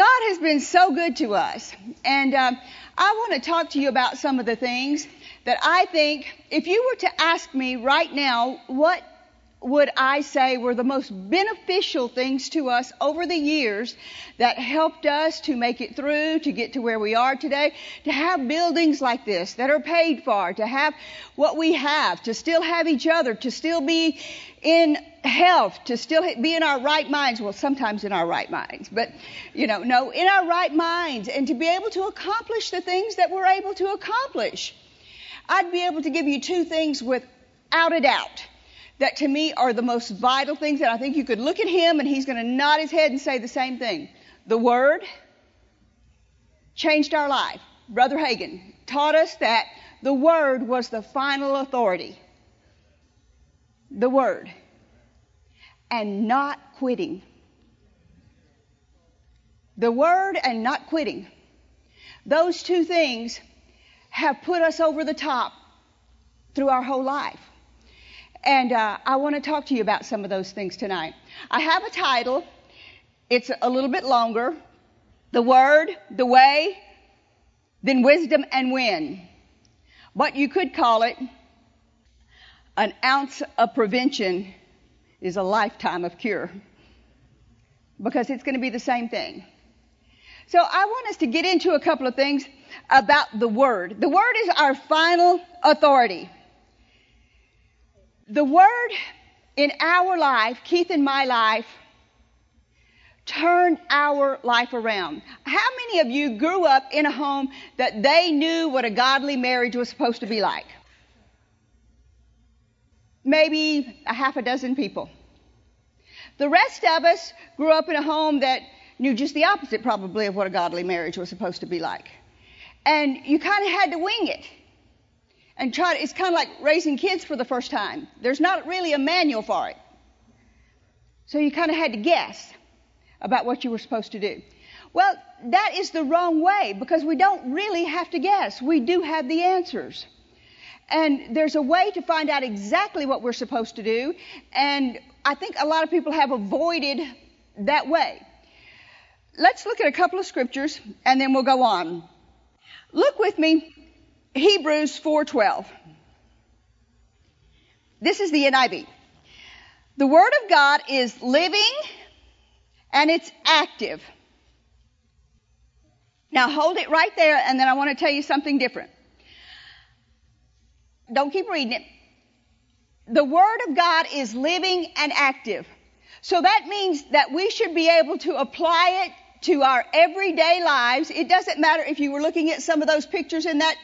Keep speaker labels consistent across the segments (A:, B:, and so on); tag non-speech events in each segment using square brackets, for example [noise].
A: God has been so good to us. And um, I want to talk to you about some of the things that I think, if you were to ask me right now, what would I say were the most beneficial things to us over the years that helped us to make it through, to get to where we are today, to have buildings like this that are paid for, to have what we have, to still have each other, to still be in health, to still be in our right minds. Well, sometimes in our right minds, but you know, no, in our right minds and to be able to accomplish the things that we're able to accomplish. I'd be able to give you two things without a doubt that to me are the most vital things that I think you could look at him and he's going to nod his head and say the same thing. The Word changed our life. Brother Hagin taught us that the Word was the final authority. The Word. And not quitting. The Word and not quitting. Those two things have put us over the top through our whole life. And uh, I want to talk to you about some of those things tonight. I have a title. It's a little bit longer. The Word, the Way, then Wisdom and When. But you could call it an ounce of prevention is a lifetime of cure. Because it's going to be the same thing. So I want us to get into a couple of things about the Word. The Word is our final authority the word in our life, Keith in my life, turned our life around. How many of you grew up in a home that they knew what a godly marriage was supposed to be like? Maybe a half a dozen people. The rest of us grew up in a home that knew just the opposite probably of what a godly marriage was supposed to be like. And you kind of had to wing it and try to, it's kind of like raising kids for the first time. There's not really a manual for it. So you kind of had to guess about what you were supposed to do. Well, that is the wrong way because we don't really have to guess. We do have the answers. And there's a way to find out exactly what we're supposed to do. And I think a lot of people have avoided that way. Let's look at a couple of scriptures and then we'll go on. Look with me Hebrews 4:12. This is the NIV. The word of God is living and it's active. Now hold it right there and then I want to tell you something different. Don't keep reading it. The word of God is living and active. So that means that we should be able to apply it to our everyday lives. It doesn't matter if you were looking at some of those pictures in that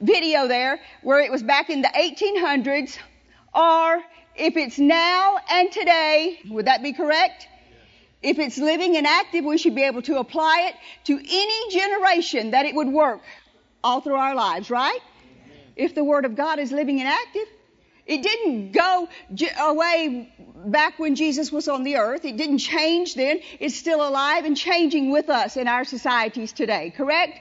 A: video there where it was back in the 1800s or if it's now and today, would that be correct? If it's living and active, we should be able to apply it to any generation that it would work all through our lives, right? If the Word of God is living and active, it didn't go away back when Jesus was on the earth. It didn't change then. It's still alive and changing with us in our societies today, correct?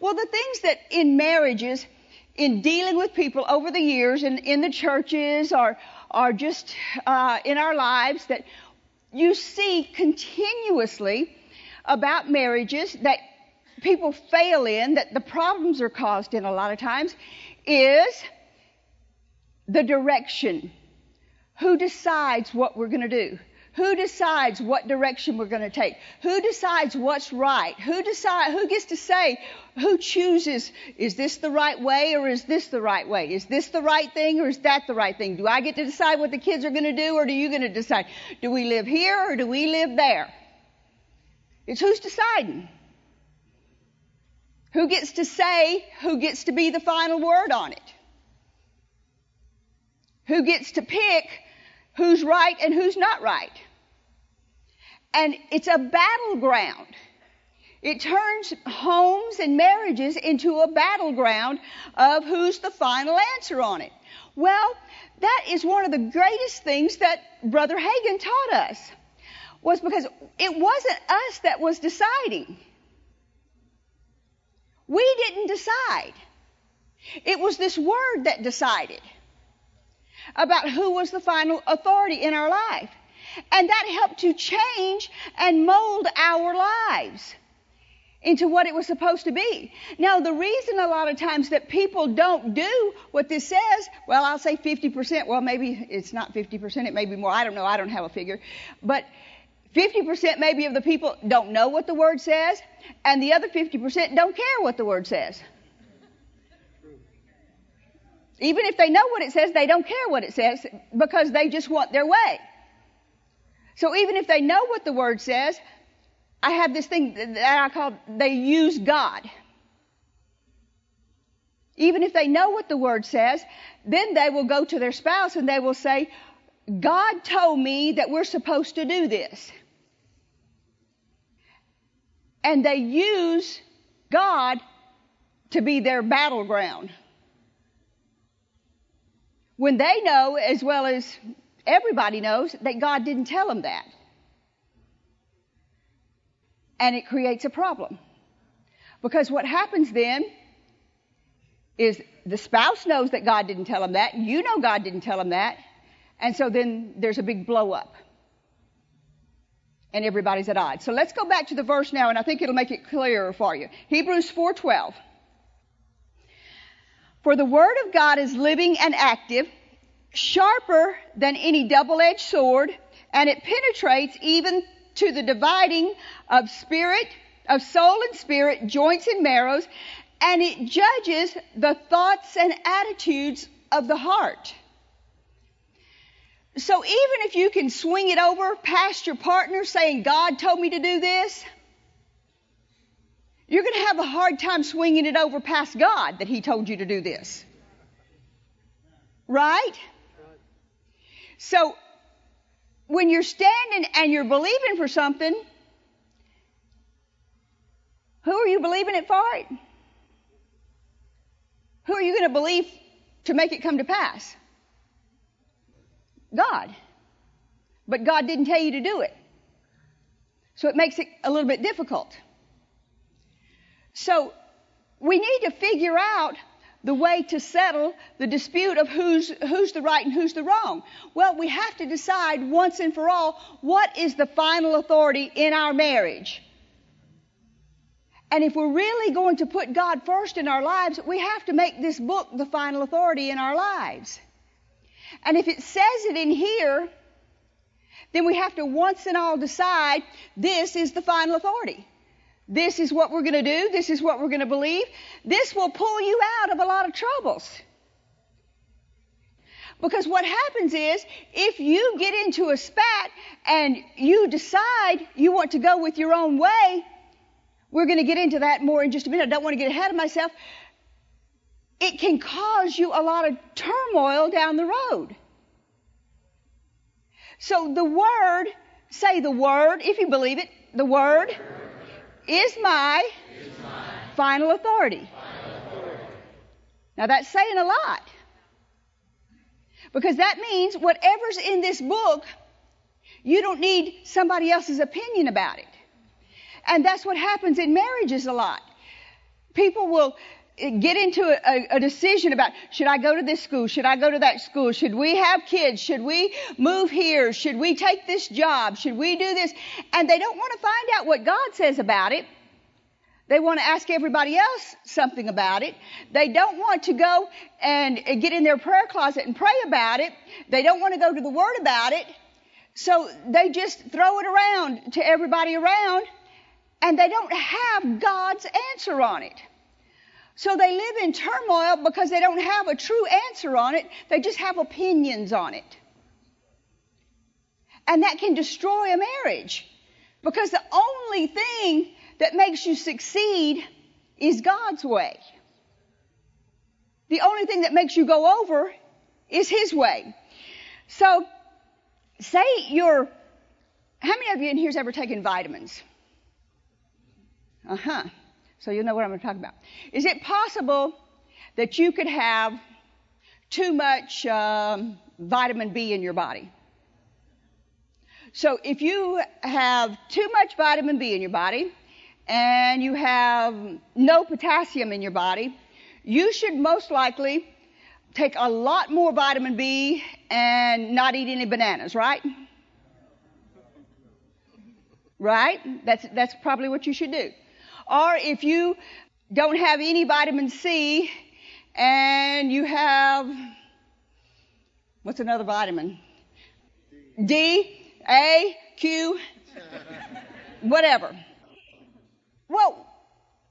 A: Well, the things that in marriages, in dealing with people over the years and in the churches or, or just uh, in our lives that you see continuously about marriages that people fail in, that the problems are caused in a lot of times, is the direction. Who decides what we're going to do? Who decides what direction we're going to take? Who decides what's right? Who decide, who gets to say, who chooses, is this the right way or is this the right way? Is this the right thing or is that the right thing? Do I get to decide what the kids are going to do or are you going to decide? Do we live here or do we live there? It's who's deciding. Who gets to say, who gets to be the final word on it? Who gets to pick who's right and who's not right? And it's a battleground. It turns homes and marriages into a battleground of who's the final answer on it. Well, that is one of the greatest things that Brother Hagin taught us. Was because it wasn't us that was deciding. We didn't decide. It was this word that decided about who was the final authority in our life. And that helped to change and mold our lives. into what it was supposed to be. Now, the reason a lot of times that people don't do what this says, well, I'll say 50%. Well, maybe it's not 50%. It may be more. I don't know. I don't have a figure. But 50% maybe of the people don't know what the word says, and the other 50% don't care what the word says. Even if they know what it says, they don't care what it says because they just want their way. So even if they know what the word says, I have this thing that I call they use God. Even if they know what the word says, then they will go to their spouse and they will say, God told me that we're supposed to do this. And they use God to be their battleground. When they know, as well as everybody knows, that God didn't tell them that and it creates a problem. Because what happens then is the spouse knows that God didn't tell him that, you know God didn't tell him that, and so then there's a big blow up. And everybody's at odds. So let's go back to the verse now, and I think it'll make it clearer for you. Hebrews 4:12. For the word of God is living and active, sharper than any double-edged sword, and it penetrates even to the dividing of spirit, of soul and spirit, joints and marrows, and it judges the thoughts and attitudes of the heart. So even if you can swing it over past your partner saying, God told me to do this, you're going to have a hard time swinging it over past God that He told you to do this. Right? So when you're standing and you're believing for something, who are you believing it for? Who are you going to believe to make it come to pass? God. But God didn't tell you to do it. So it makes it a little bit difficult. So we need to figure out the way to settle the dispute of who's, who's the right and who's the wrong? Well, we have to decide once and for all what is the final authority in our marriage. And if we're really going to put God first in our lives, we have to make this book the final authority in our lives. And if it says it in here, then we have to once and all decide this is the final authority. This is what we're going to do. This is what we're going to believe. This will pull you out of a lot of troubles. Because what happens is, if you get into a spat and you decide you want to go with your own way, we're going to get into that more in just a minute. I don't want to get ahead of myself. It can cause you a lot of turmoil down the road. So the Word, say the Word, if you believe it, the Word is my, final authority. Now that's saying a lot. Because that means whatever's in this book, you don't need somebody else's opinion about it. And that's what happens in marriages a lot. People will get into a, a, decision about should I go to this school? Should I go to that school? Should we have kids? Should we move here? Should we take this job? Should we do this? And they don't want to find out what God says about it. They want to ask everybody else something about it. They don't want to go and get in their prayer closet and pray about it. They don't want to go to the Word about it. So they just throw it around to everybody around and they don't have God's answer on it. So they live in turmoil because they don't have a true answer on it. They just have opinions on it. And that can destroy a marriage because the only thing that makes you succeed is God's way. The only thing that makes you go over is His way. So, say you're, how many of you in here has ever taken vitamins? Uh huh. So you'll know what I'm going to talk about. Is it possible that you could have too much um, vitamin B in your body? So if you have too much vitamin B in your body and you have no potassium in your body, you should most likely take a lot more vitamin B and not eat any bananas, right? Right? That's, that's probably what you should do. Or if you don't have any vitamin C and you have, what's another vitamin? D, A, Q, whatever. Well,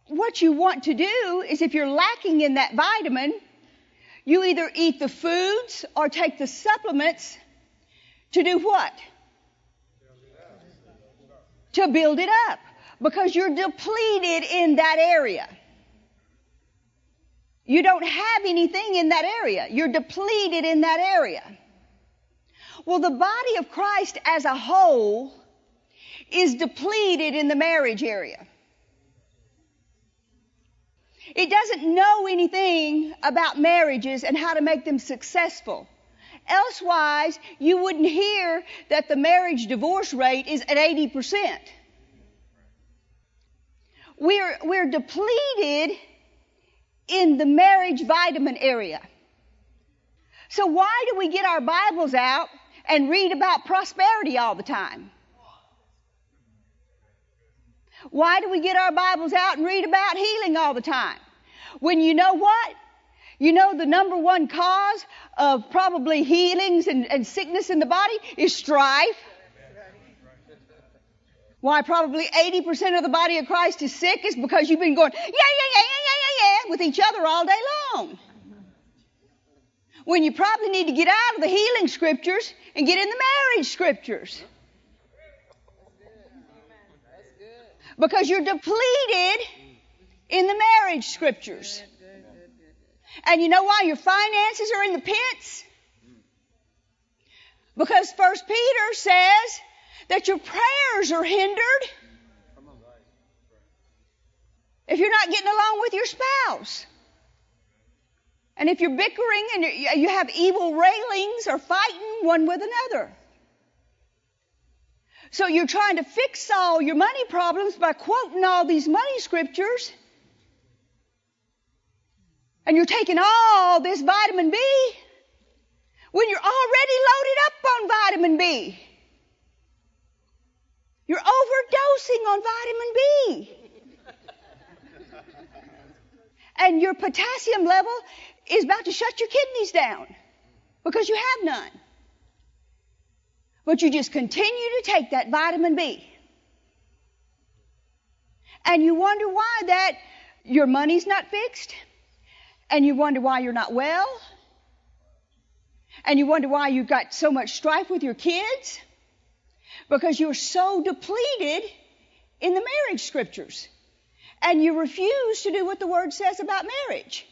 A: what you want to do is if you're lacking in that vitamin, you either eat the foods or take the supplements to do what? To build it up. Because you're depleted in that area. You don't have anything in that area. You're depleted in that area. Well, the body of Christ as a whole is depleted in the marriage area. It doesn't know anything about marriages and how to make them successful. Elsewise, you wouldn't hear that the marriage divorce rate is at 80%. We're, we're depleted in the marriage vitamin area. So why do we get our Bibles out and read about prosperity all the time? Why do we get our Bibles out and read about healing all the time? When you know what? You know the number one cause of probably healings and, and sickness in the body is strife. Why probably 80% of the body of Christ is sick is because you've been going, yeah, yeah, yeah, yeah, yeah, yeah, yeah, with each other all day long. When you probably need to get out of the healing scriptures and get in the marriage scriptures. Because you're depleted in the marriage scriptures. And you know why your finances are in the pits? Because First Peter says that your prayers are hindered if you're not getting along with your spouse. And if you're bickering and you have evil railings or fighting one with another. So you're trying to fix all your money problems by quoting all these money scriptures and you're taking all this vitamin B when you're already loaded up on vitamin B. You're overdosing on vitamin B. and your potassium level is about to shut your kidneys down because you have none. But you just continue to take that vitamin B. And you wonder why that your money's not fixed and you wonder why you're not well, and you wonder why you've got so much strife with your kids, because you're so depleted in the marriage scriptures, and you refuse to do what the Word says about marriage.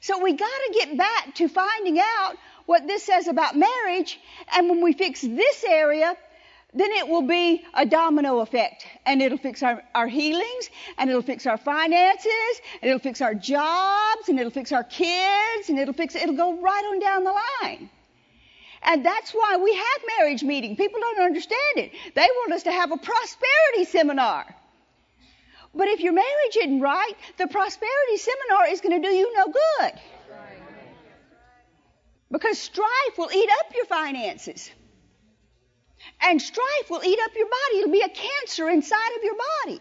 A: So we got to get back to finding out what this says about marriage, and when we fix this area, then it will be a domino effect and it'll fix our, our healings and it'll fix our finances and it'll fix our jobs and it'll fix our kids and it'll fix, it'll go right on down the line. And that's why we have marriage meeting. People don't understand it. They want us to have a prosperity seminar. But if your marriage isn't right, the prosperity seminar is going to do you no good. Because strife will eat up your finances. And strife will eat up your body. It'll be a cancer inside of your body.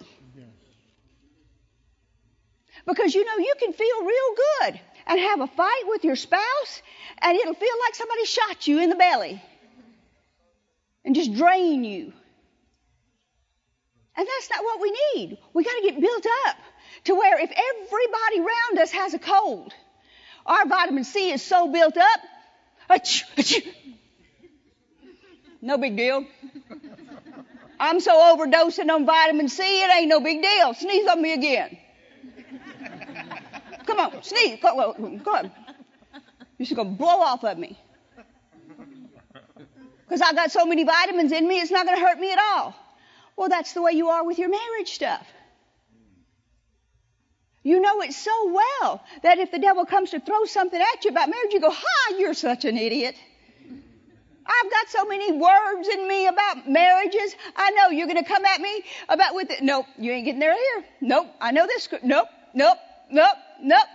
A: Because you know, you can feel real good and have a fight with your spouse, and it'll feel like somebody shot you in the belly and just drain you. And that's not what we need. We got to get built up to where if everybody around us has a cold, our vitamin C is so built up, achoo, achoo, no big deal. I'm so overdosing on vitamin C, it ain't no big deal. Sneeze on me again. Come on, sneeze. Come on. Come just going to blow off at me. Because I got so many vitamins in me, it's not going to hurt me at all. Well, that's the way you are with your marriage stuff. You know it so well that if the devil comes to throw something at you about marriage, you go, Ha, you're such an idiot. I've got so many words in me about marriages. I know you're going to come at me about with it. Nope, you ain't getting there here. Nope, I know this. Nope, nope, nope, nope.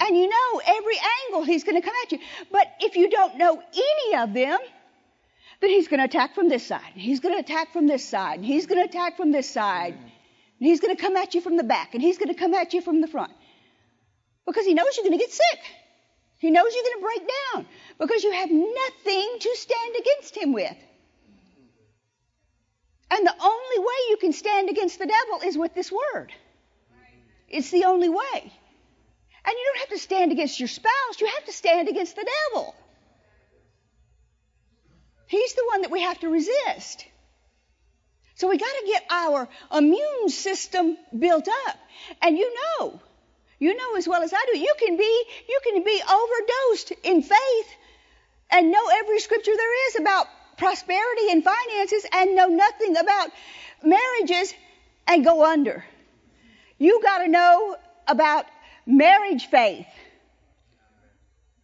A: And you know every angle he's going to come at you. But if you don't know any of them, then he's going to attack from this side. He's going to attack from this side. He's going to attack from this side. And he's going to come at you from the back. And he's going to come at you from the front. Because he knows you're going to get sick. He knows you're going to break down. Because you have nothing to stand against him with. And the only way you can stand against the devil is with this word. It's the only way. And you don't have to stand against your spouse, you have to stand against the devil. He's the one that we have to resist. So we got to get our immune system built up. And you know, you know as well as I do, you can be, you can be overdosed in faith and know every scripture there is about prosperity and finances and know nothing about marriages and go under. You got to know about marriage faith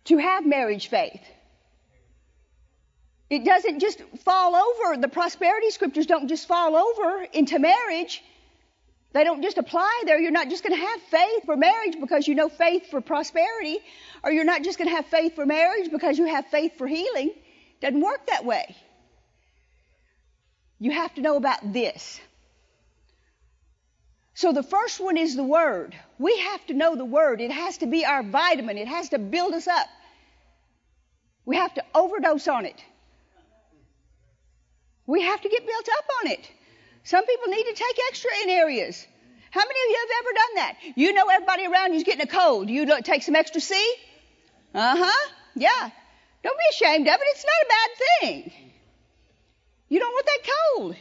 A: to have marriage faith. It doesn't just fall over. The prosperity scriptures don't just fall over into marriage. They don't just apply there. You're not just going to have faith for marriage because you know faith for prosperity, or you're not just going to have faith for marriage because you have faith for healing. Doesn't work that way. You have to know about this. So the first one is the Word. We have to know the Word. It has to be our vitamin. It has to build us up. We have to overdose on it. We have to get built up on it. Some people need to take extra in areas. How many of you have ever done that? You know everybody around you's getting a cold. You take some extra C? Uh huh. Yeah. Don't be ashamed of it. It's not a bad thing. You don't want that cold.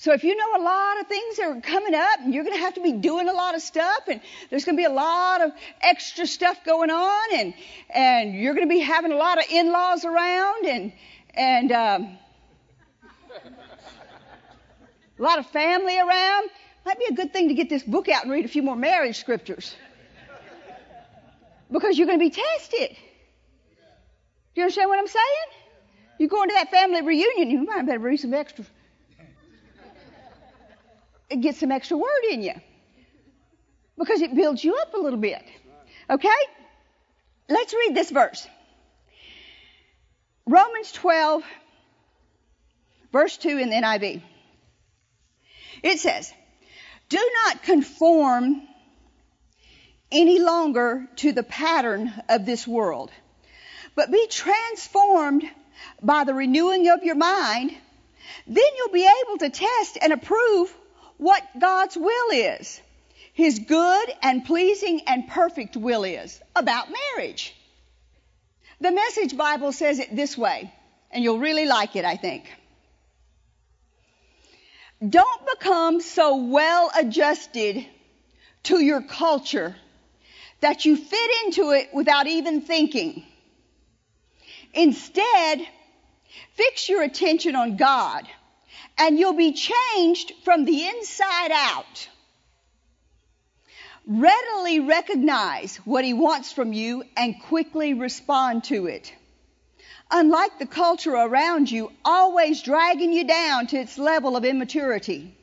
A: So if you know a lot of things that are coming up and you're going to have to be doing a lot of stuff and there's going to be a lot of extra stuff going on and, and you're going to be having a lot of in-laws around and, and, um, a lot of family around, might be a good thing to get this book out and read a few more marriage scriptures. Because you're going to be tested. Do you understand what I'm saying? You go into that family reunion, you might better read some extra get some extra word in you because it builds you up a little bit. Okay? Let's read this verse. Romans 12, verse 2 in the NIV. It says, Do not conform any longer to the pattern of this world, but be transformed by the renewing of your mind. Then you'll be able to test and approve what God's will is. His good and pleasing and perfect will is about marriage. The Message Bible says it this way, and you'll really like it, I think. Don't become so well adjusted to your culture that you fit into it without even thinking. Instead, fix your attention on God and you'll be changed from the inside out. Readily recognize what he wants from you and quickly respond to it. Unlike the culture around you, always dragging you down to its level of immaturity.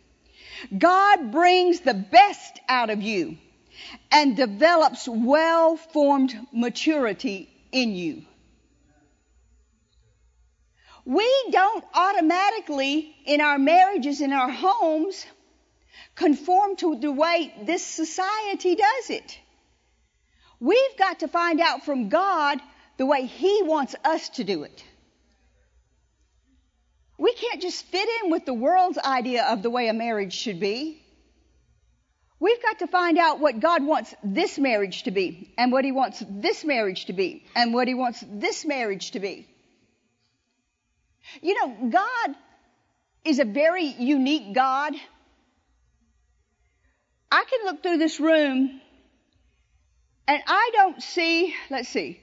A: God brings the best out of you and develops well formed maturity in you we don't automatically, in our marriages, in our homes, conform to the way this society does it. We've got to find out from God the way He wants us to do it. We can't just fit in with the world's idea of the way a marriage should be. We've got to find out what God wants this marriage to be, and what He wants this marriage to be, and what He wants this marriage to be. You know, God is a very unique God. I can look through this room and I don't see, let's see,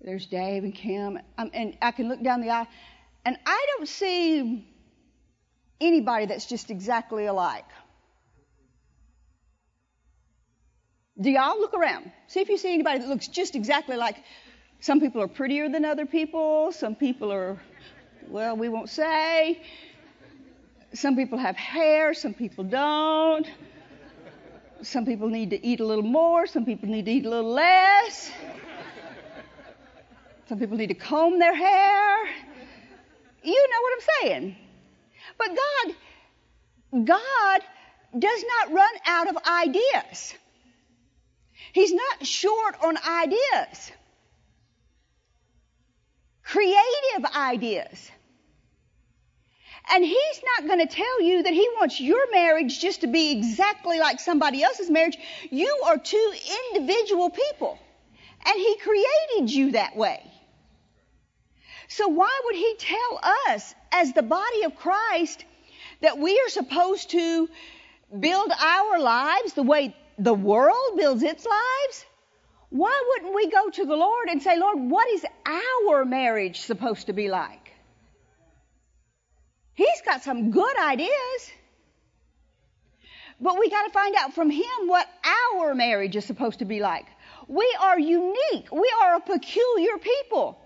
A: there's Dave and Kim, um, and I can look down the aisle and I don't see anybody that's just exactly alike. Do y'all look around? See if you see anybody that looks just exactly like. Some people are prettier than other people. Some people are well, we won't say. Some people have hair, some people don't. Some people need to eat a little more, some people need to eat a little less. Some people need to comb their hair. You know what I'm saying. But God, God does not run out of ideas. He's not short on ideas. Creative ideas. And he's not going to tell you that he wants your marriage just to be exactly like somebody else's marriage. You are two individual people. And he created you that way. So why would he tell us as the body of Christ that we are supposed to build our lives the way the world builds its lives? Why wouldn't we go to the Lord and say, Lord, what is our marriage supposed to be like? He's got some good ideas. But we got to find out from him what our marriage is supposed to be like. We are unique. We are a peculiar people.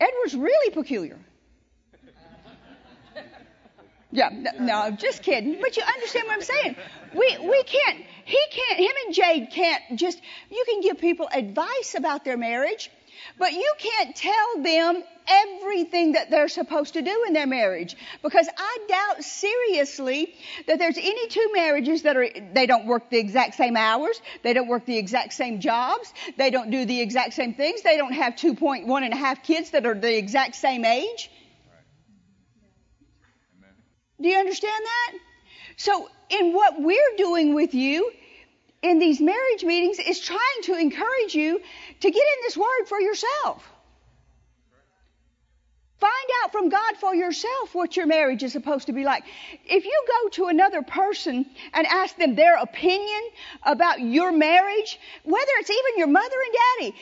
A: Edward's really peculiar. Yeah, no, no, just kidding. But you understand what I'm saying? We we can't. He can't. Him and Jade can't just. You can give people advice about their marriage, but you can't tell them everything that they're supposed to do in their marriage. Because I doubt seriously that there's any two marriages that are, they don't work the exact same hours, they don't work the exact same jobs, they don't do the exact same things, they don't have 2.1 and a half kids that are the exact same age. Do you understand that? So in what we're doing with you, in these marriage meetings is trying to encourage you to get in this word for yourself. Find out from God for yourself what your marriage is supposed to be like. If you go to another person and ask them their opinion about your marriage, whether it's even your mother and daddy,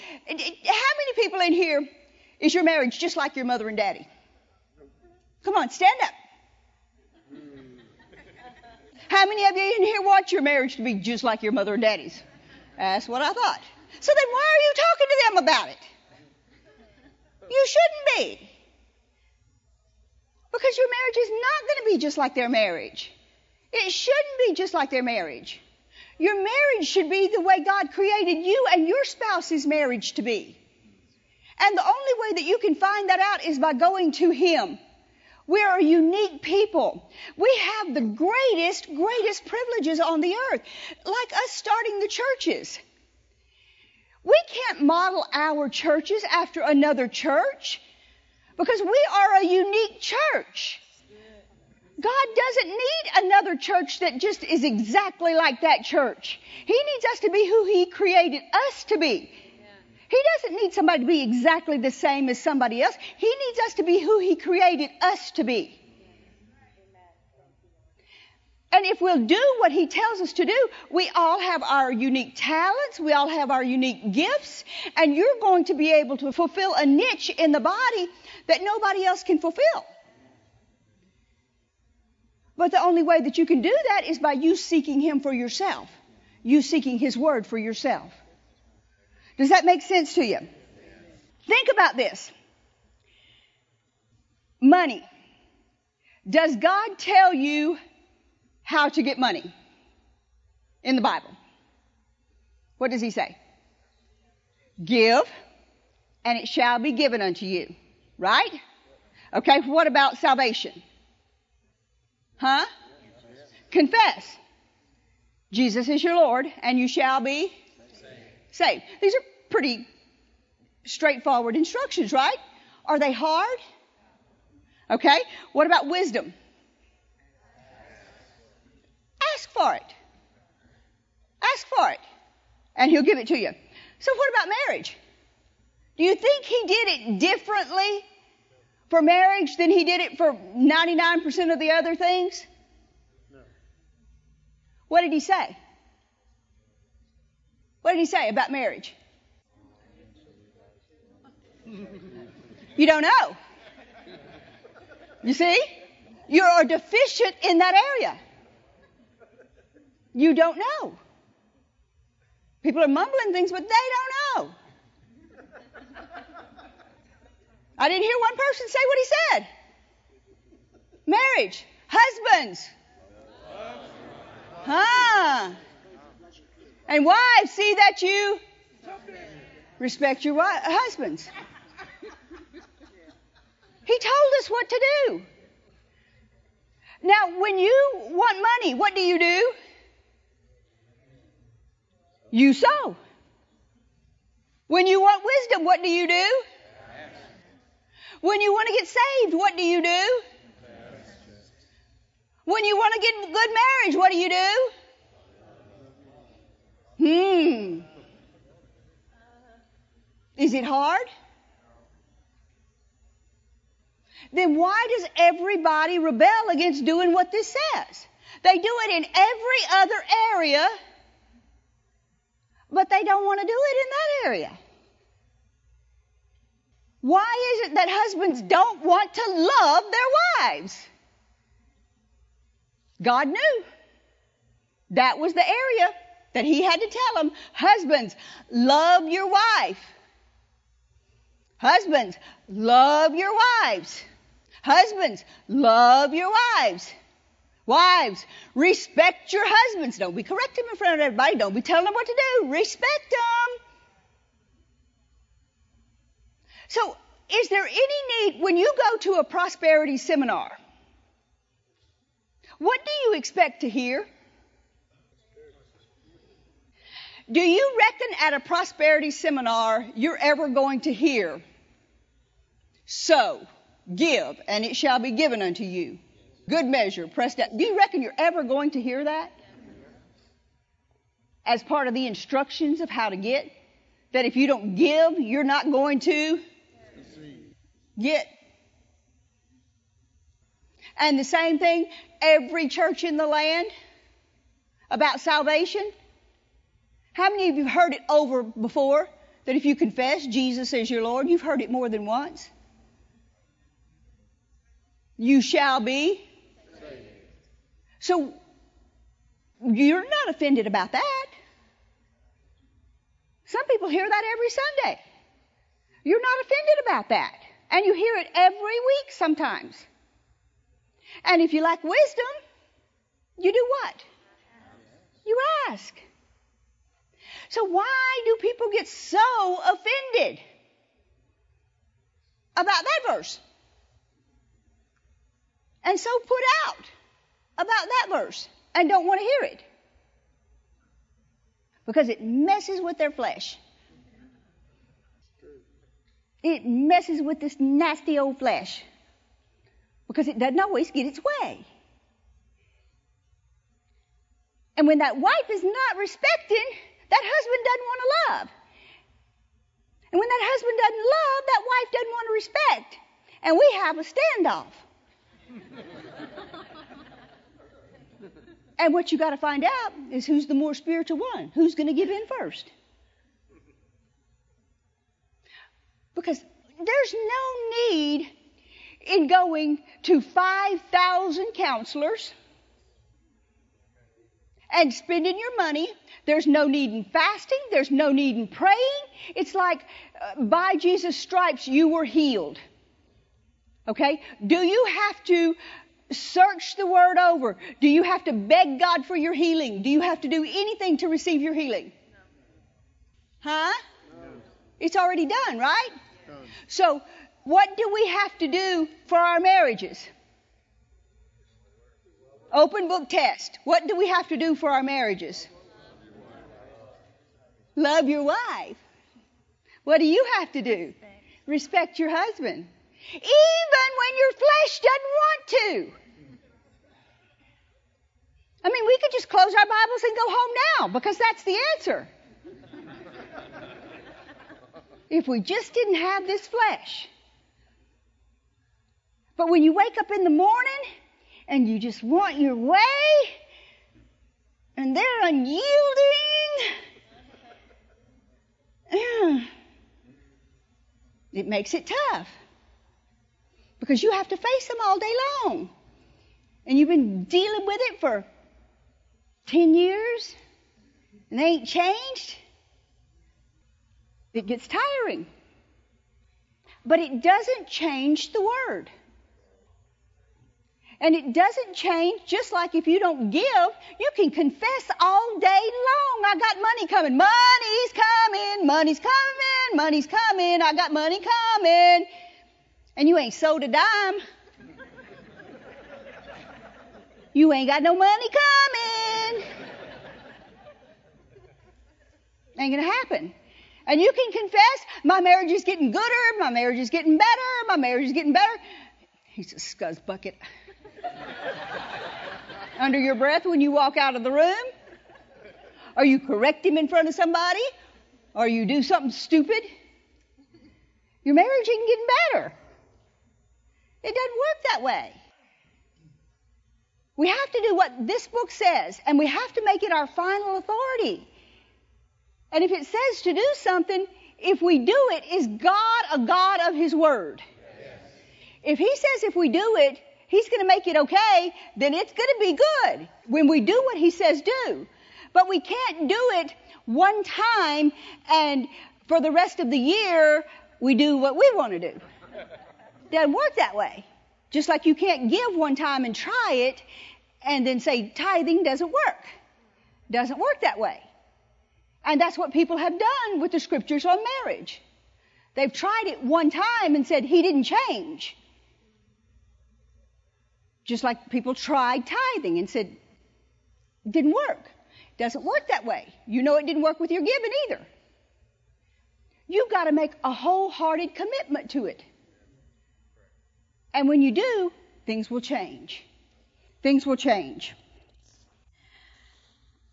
A: how many people in here is your marriage just like your mother and daddy? Come on, stand up. How many of you in here want your marriage to be just like your mother and daddy's? That's what I thought. So then why are you talking to them about it? You shouldn't be. Because your marriage is not going to be just like their marriage. It shouldn't be just like their marriage. Your marriage should be the way God created you and your spouse's marriage to be. And the only way that you can find that out is by going to Him. We are a unique people. We have the greatest, greatest privileges on the earth, like us starting the churches. We can't model our churches after another church. Because we are a unique church. God doesn't need another church that just is exactly like that church. He needs us to be who He created us to be. He doesn't need somebody to be exactly the same as somebody else. He needs us to be who He created us to be. And if we'll do what He tells us to do, we all have our unique talents, we all have our unique gifts, and you're going to be able to fulfill a niche in the body that nobody else can fulfill. But the only way that you can do that is by you seeking Him for yourself, you seeking His Word for yourself. Does that make sense to you? Think about this. Money. Does God tell you how to get money in the Bible. What does he say? Give, and it shall be given unto you. Right? Okay, what about salvation? Huh? Confess. Jesus is your Lord, and you shall be saved. These are pretty straightforward instructions, right? Are they hard? Okay, what about wisdom? Ask for it. Ask for it. And he'll give it to you. So what about marriage? Do you think he did it differently for marriage than he did it for 99% of the other things? No. What did he say? What did he say about marriage? You don't know. You see? You are deficient in that area. You don't know. People are mumbling things, but they don't know. I didn't hear one person say what he said. Marriage. Husbands. Huh. And wives, see that you Respect your husbands. He told us what to do. Now, when you want money, what do you do? You sow. When you want wisdom, what do you do? When you want to get saved, what do you do? When you want to get good marriage, what do you do? Hmm. Is it hard? Then why does everybody rebel against doing what this says? They do it in every other area, but they don't want to do it in that area. Why is it that husbands don't want to love their wives? God knew. That was the area that he had to tell them, husbands, love your wife. Husbands, love your wives. Husbands, love your wives. Wives, respect your husbands. Don't be correcting them in front of everybody. Don't be telling them what to do. Respect them. So, is there any need when you go to a prosperity seminar? What do you expect to hear? Do you reckon at a prosperity seminar you're ever going to hear, so give and it shall be given unto you? Good measure, pressed down. Do you reckon you're ever going to hear that? As part of the instructions of how to get? That if you don't give, you're not going to get. And the same thing, every church in the land about salvation. How many of you have heard it over before? That if you confess Jesus as your Lord, you've heard it more than once. You shall be. So, you're not offended about that. Some people hear that every Sunday. You're not offended about that. And you hear it every week sometimes. And if you lack wisdom, you do what? You ask. So why do people get so offended about that verse? And so put out about that verse and don't want to hear it? Because it messes with their flesh. It messes with this nasty old flesh because it doesn't always get its way. And when that wife is not respecting, that husband doesn't want to love. And when that husband doesn't love, that wife doesn't want to respect. And we have a standoff. [laughs] and what you got to find out is who's the more spiritual one. Who's going to give in first? Because there's no need in going to 5,000 counselors and spending your money. There's no need in fasting. There's no need in praying. It's like uh, by Jesus' stripes you were healed. Okay? Do you have to search the word over? Do you have to beg God for your healing? Do you have to do anything to receive your healing? Huh? It's already done, right? So, what do we have to do for our marriages? Open book test. What do we have to do for our marriages? Love your wife. What do you have to do? Respect your husband. Even when your flesh doesn't want to. I mean, we could just close our Bibles and go home now because that's the answer. if we just didn't have this flesh. But when you wake up in the morning and you just want your way and they're unyielding, it makes it tough because you have to face them all day long. And you've been dealing with it for 10 years and they ain't changed. It gets tiring. But it doesn't change the word. And it doesn't change, just like if you don't give, you can confess all day long. I got money coming. Money's coming. Money's coming. Money's coming. I got money coming. And you ain't sold a dime. You ain't got no money coming. Ain't gonna happen. And you can confess, my marriage is getting gooder, my marriage is getting better, my marriage is getting better. He's a scuzz bucket. Under your breath when you walk out of the room? Or you correct him in front of somebody? Or you do something stupid? Your marriage ain't getting better. It doesn't work that way. We have to do what this book says, and we have to make it our final authority. And if it says to do something, if we do it, is God a God of His Word? Yes. If He says if we do it, He's going to make it okay, then it's going to be good when we do what He says do. But we can't do it one time and for the rest of the year we do what we want to do. Doesn't work that way. Just like you can't give one time and try it and then say tithing doesn't work. Doesn't work that way. And that's what people have done with the scriptures on marriage. They've tried it one time and said he didn't change. Just like people tried tithing and said didn't work. Doesn't work that way. You know it didn't work with your giving either. You've got to make a wholehearted commitment to it. And when you do, things will change. Things will change.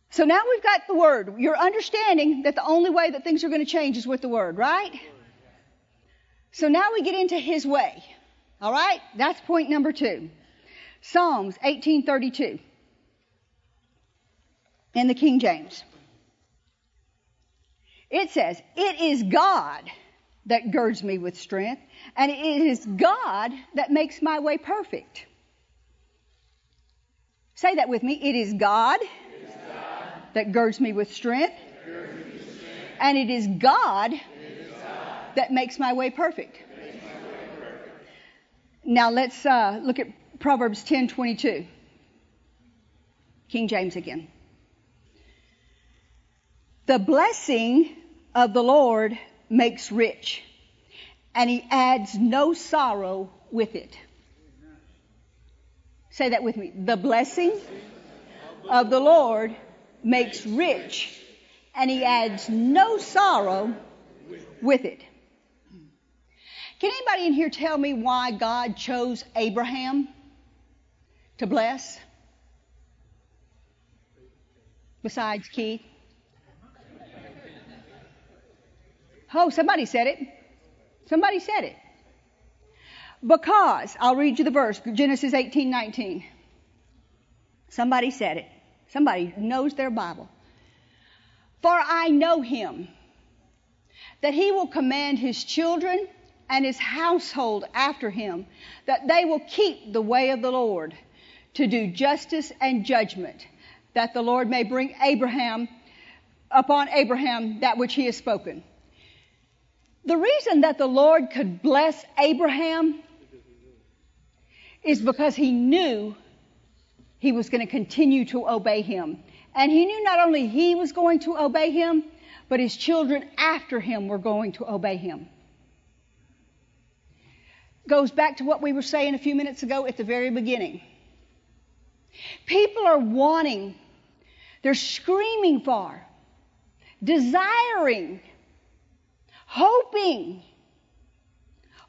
A: So now we've got the Word. You're understanding that the only way that things are going to change is with the Word, right? So now we get into His way. All right? That's point number two. Psalms 1832 in the King James. It says, It is God that girds me with strength, and it is God that makes my way perfect. Say that with me. It is God, it is God that girds me with strength, and it is God, it is God that makes my way perfect. My way perfect. Now let's uh, look at Proverbs 10:22. King James again. The blessing of the Lord makes rich, and he adds no sorrow with it. Say that with me. The blessing of the Lord makes rich, and he adds no sorrow with it. Can anybody in here tell me why God chose Abraham to bless? Besides Keith? Oh, somebody said it. Somebody said it. Because, I'll read you the verse, Genesis 18, 19. Somebody said it. Somebody knows their Bible. For I know him, that he will command his children and his household after him, that they will keep the way of the Lord to do justice and judgment, that the Lord may bring Abraham upon Abraham that which he has spoken. The reason that the Lord could bless Abraham is because he knew he was going to continue to obey him. And he knew not only he was going to obey him, but his children after him were going to obey him. Goes back to what we were saying a few minutes ago at the very beginning. People are wanting, they're screaming for, desiring, hoping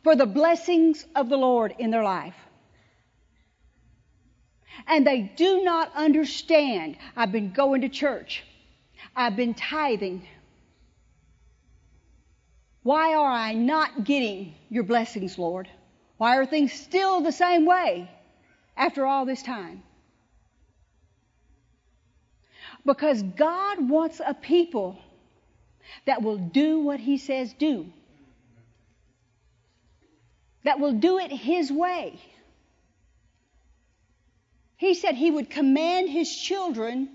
A: for the blessings of the Lord in their life and they do not understand. I've been going to church. I've been tithing. Why are I not getting your blessings, Lord? Why are things still the same way after all this time? Because God wants a people that will do what He says do, that will do it His way. He said he would command his children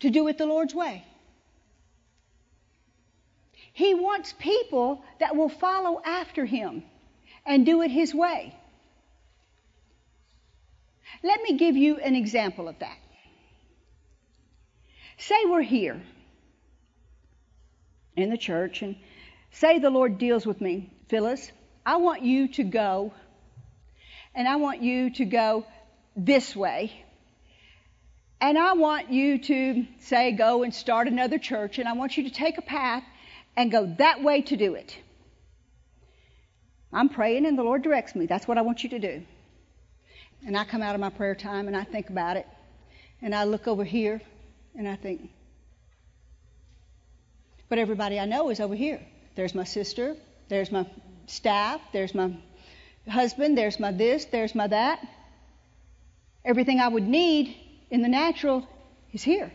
A: to do it the Lord's way. He wants people that will follow after him and do it his way. Let me give you an example of that. Say we're here in the church, and say the Lord deals with me, Phyllis, I want you to go, and I want you to go this way. And I want you to say, go and start another church, and I want you to take a path and go that way to do it. I'm praying and the Lord directs me. That's what I want you to do. And I come out of my prayer time and I think about it. And I look over here and I think, but everybody I know is over here. There's my sister, there's my staff, there's my husband, there's my this, there's my that. Everything I would need in the natural is here.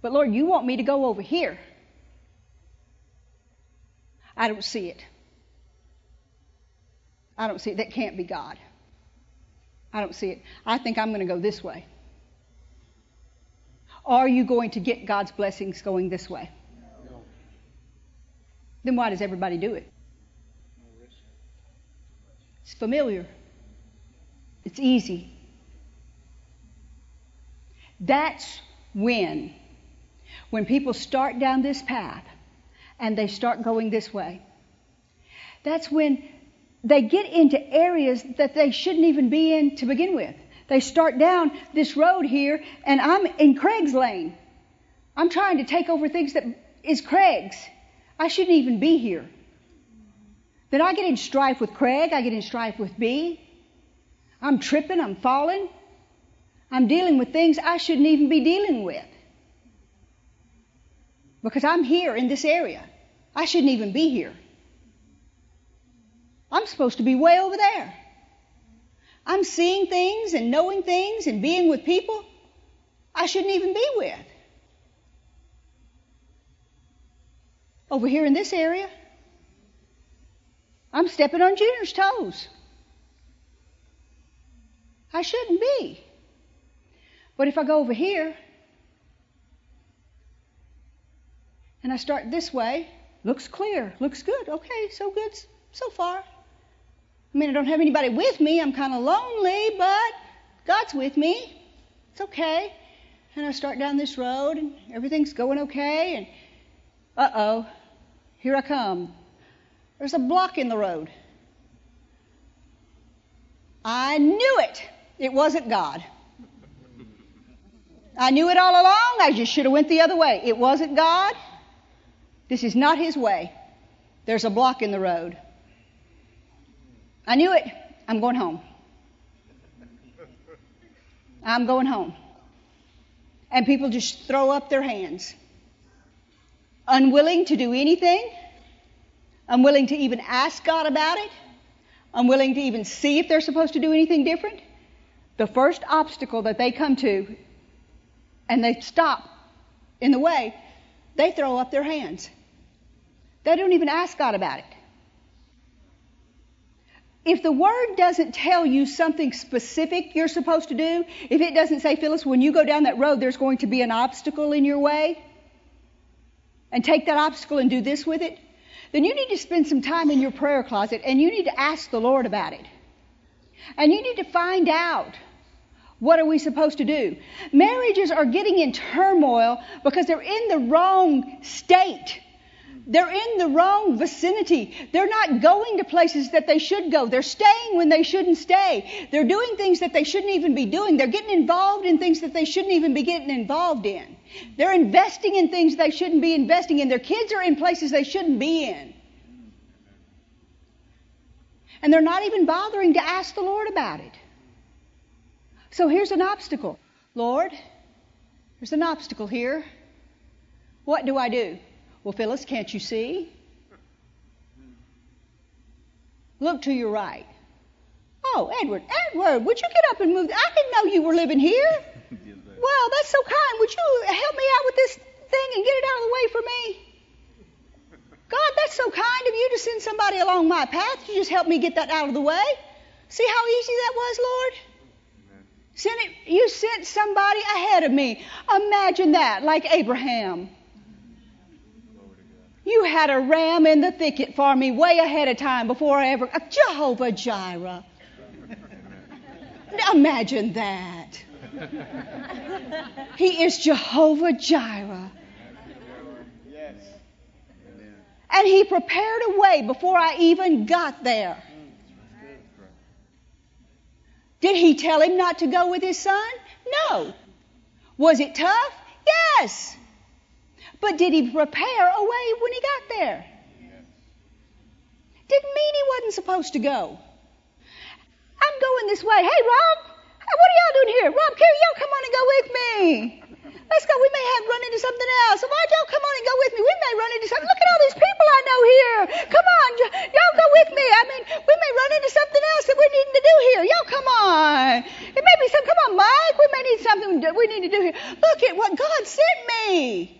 A: But Lord, you want me to go over here. I don't see it. I don't see it. That can't be God. I don't see it. I think I'm going to go this way. Are you going to get God's blessings going this way? No. Then why does everybody do it? It's familiar. It's easy. That's when, when people start down this path and they start going this way, that's when they get into areas that they shouldn't even be in to begin with. They start down this road here, and I'm in Craig's lane. I'm trying to take over things that is Craig's. I shouldn't even be here. Then I get in strife with Craig, I get in strife with B. I'm tripping, I'm falling. I'm dealing with things I shouldn't even be dealing with. Because I'm here in this area. I shouldn't even be here. I'm supposed to be way over there. I'm seeing things and knowing things and being with people I shouldn't even be with. Over here in this area, I'm stepping on Junior's toes. I shouldn't be. But if I go over here and I start this way, looks clear, looks good. Okay, so good so far. I mean, I don't have anybody with me. I'm kind of lonely, but God's with me. It's okay. And I start down this road, and everything's going okay. And uh oh, here I come. There's a block in the road. I knew it. It wasn't God. I knew it all along. I just should have went the other way. It wasn't God. This is not His way. There's a block in the road. I knew it. I'm going home. I'm going home. And people just throw up their hands. Unwilling to do anything. Unwilling to even ask God about it. Unwilling to even see if they're supposed to do anything different. The first obstacle that they come to and they stop in the way, they throw up their hands. They don't even ask God about it if the word doesn't tell you something specific you're supposed to do, if it doesn't say, Phyllis, when you go down that road, there's going to be an obstacle in your way, and take that obstacle and do this with it, then you need to spend some time in your prayer closet and you need to ask the Lord about it. And you need to find out what are we supposed to do. Marriages are getting in turmoil because they're in the wrong state. They're in the wrong vicinity. They're not going to places that they should go. They're staying when they shouldn't stay. They're doing things that they shouldn't even be doing. They're getting involved in things that they shouldn't even be getting involved in. They're investing in things they shouldn't be investing in. Their kids are in places they shouldn't be in. And they're not even bothering to ask the Lord about it. So here's an obstacle. Lord, there's an obstacle here. What do I do? Well, Phyllis, can't you see? Look to your right. Oh, Edward, Edward, would you get up and move? I didn't know you were living here. [laughs] well, that's so kind. Would you help me out with this thing and get it out of the way for me? God, that's so kind of you to send somebody along my path. You just help me get that out of the way. See how easy that was, Lord? Send it, you sent somebody ahead of me. Imagine that, like Abraham. You had a ram in the thicket for me way ahead of time before I ever. Uh, Jehovah Jireh. Imagine that. He is Jehovah Jireh. And he prepared a way before I even got there. Did he tell him not to go with his son? No. Was it tough? Yes. But did he prepare a way when he got there? Didn't mean he wasn't supposed to go. I'm going this way. Hey, Rob, what are y'all doing here? Rob, Carrie, y'all come on and go with me. Let's go. We may have run into something else. So why don't y'all come on and go with me? We may run into something. Look at all these people I know here. Come on, y'all go with me. I mean, we may run into something else that we need to do here. Y'all come on. It may be some. Come on, Mike. We may need something we need to do here. Look at what God sent me.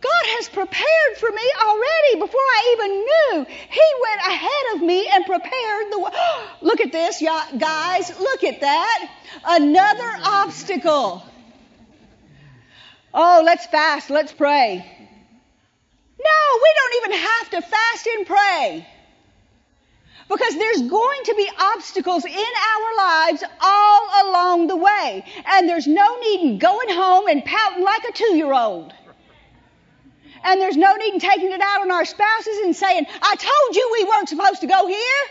A: God has prepared for me already before I even knew. He went ahead of me and prepared the way. [gasps] Look at this, guys. Look at that. Another obstacle. Oh, let's fast. Let's pray. No, we don't even have to fast and pray. Because there's going to be obstacles in our lives all along the way. And there's no need in going home and pouting like a two year old. And there's no need in taking it out on our spouses and saying, I told you we weren't supposed to go here.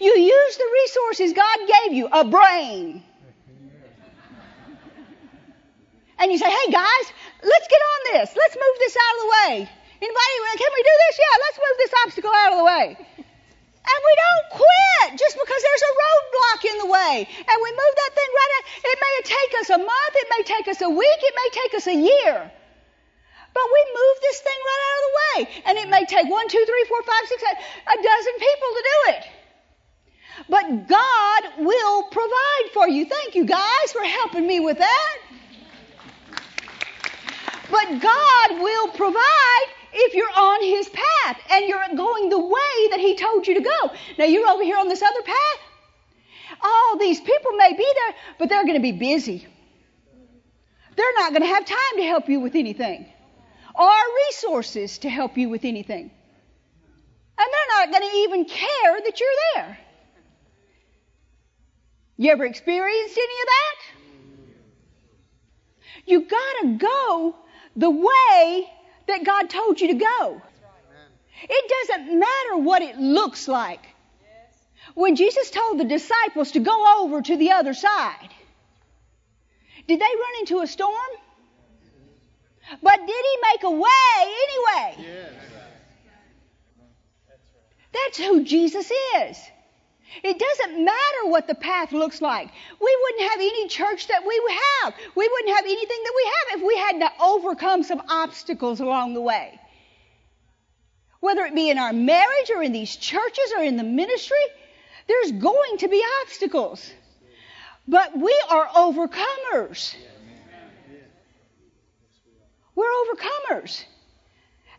A: You use the resources God gave you, a brain, and you say, hey guys, let's get on this. Let's move this out of the way. Anybody, can we do this? Yeah, let's move this obstacle out of the way. And we don't quit just because there's a roadblock in the way. And we move that thing right out. It may take us a month, it may take us a week, it may take us a year. But we move this thing right out of the way. And it may take one, two, three, four, five, six, a dozen people to do it. But God will provide for you. Thank you guys for helping me with that. But God will provide if you're on His path and you're going the way that He told you to go. Now you're over here on this other path. All these people may be there, but they're going to be busy. They're not going to have time to help you with anything or resources to help you with anything. And they're not going to even care that you're there. You ever experienced any of that? You gotta go the way that God told you to go. It doesn't matter what it looks like. When Jesus told the disciples to go over to the other side, did they run into a storm? But did he make a way anyway? That's who Jesus is. It doesn't matter what the path looks like. We wouldn't have any church that we have. We wouldn't have anything that we have if we had to overcome some obstacles along the way. Whether it be in our marriage or in these churches or in the ministry, there's going to be obstacles. But we are overcomers. We're overcomers.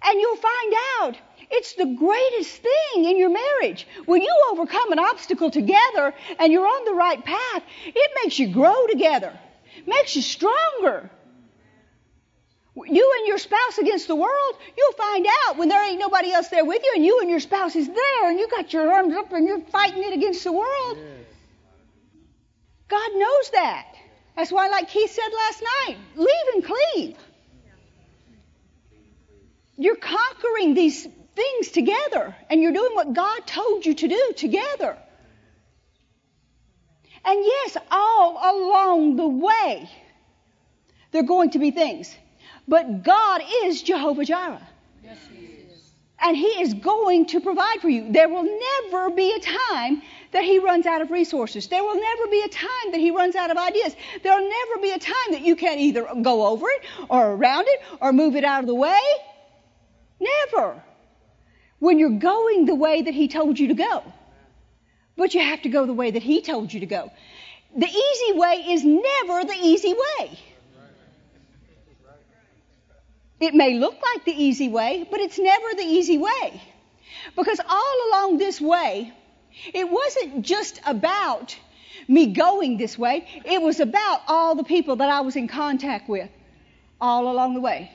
A: And you'll find out it's the greatest thing in your marriage. When you overcome an obstacle together and you're on the right path, it makes you grow together, makes you stronger. You and your spouse against the world, you'll find out when there ain't nobody else there with you and you and your spouse is there and you got your arms up and you're fighting it against the world. God knows that. That's why, like Keith said last night, leave and cleave. You're conquering these things together and you're doing what God told you to do together. And yes, all along the way, there are going to be things. But God is Jehovah Jireh. Yes, He is. And He is going to provide for you. There will never be a time that He runs out of resources. There will never be a time that He runs out of ideas. There will never be a time that you can't either go over it or around it or move it out of the way. Never when you're going the way that He told you to go. But you have to go the way that He told you to go. The easy way is never the easy way. It may look like the easy way, but it's never the easy way. Because all along this way, it wasn't just about me going this way, it was about all the people that I was in contact with all along the way.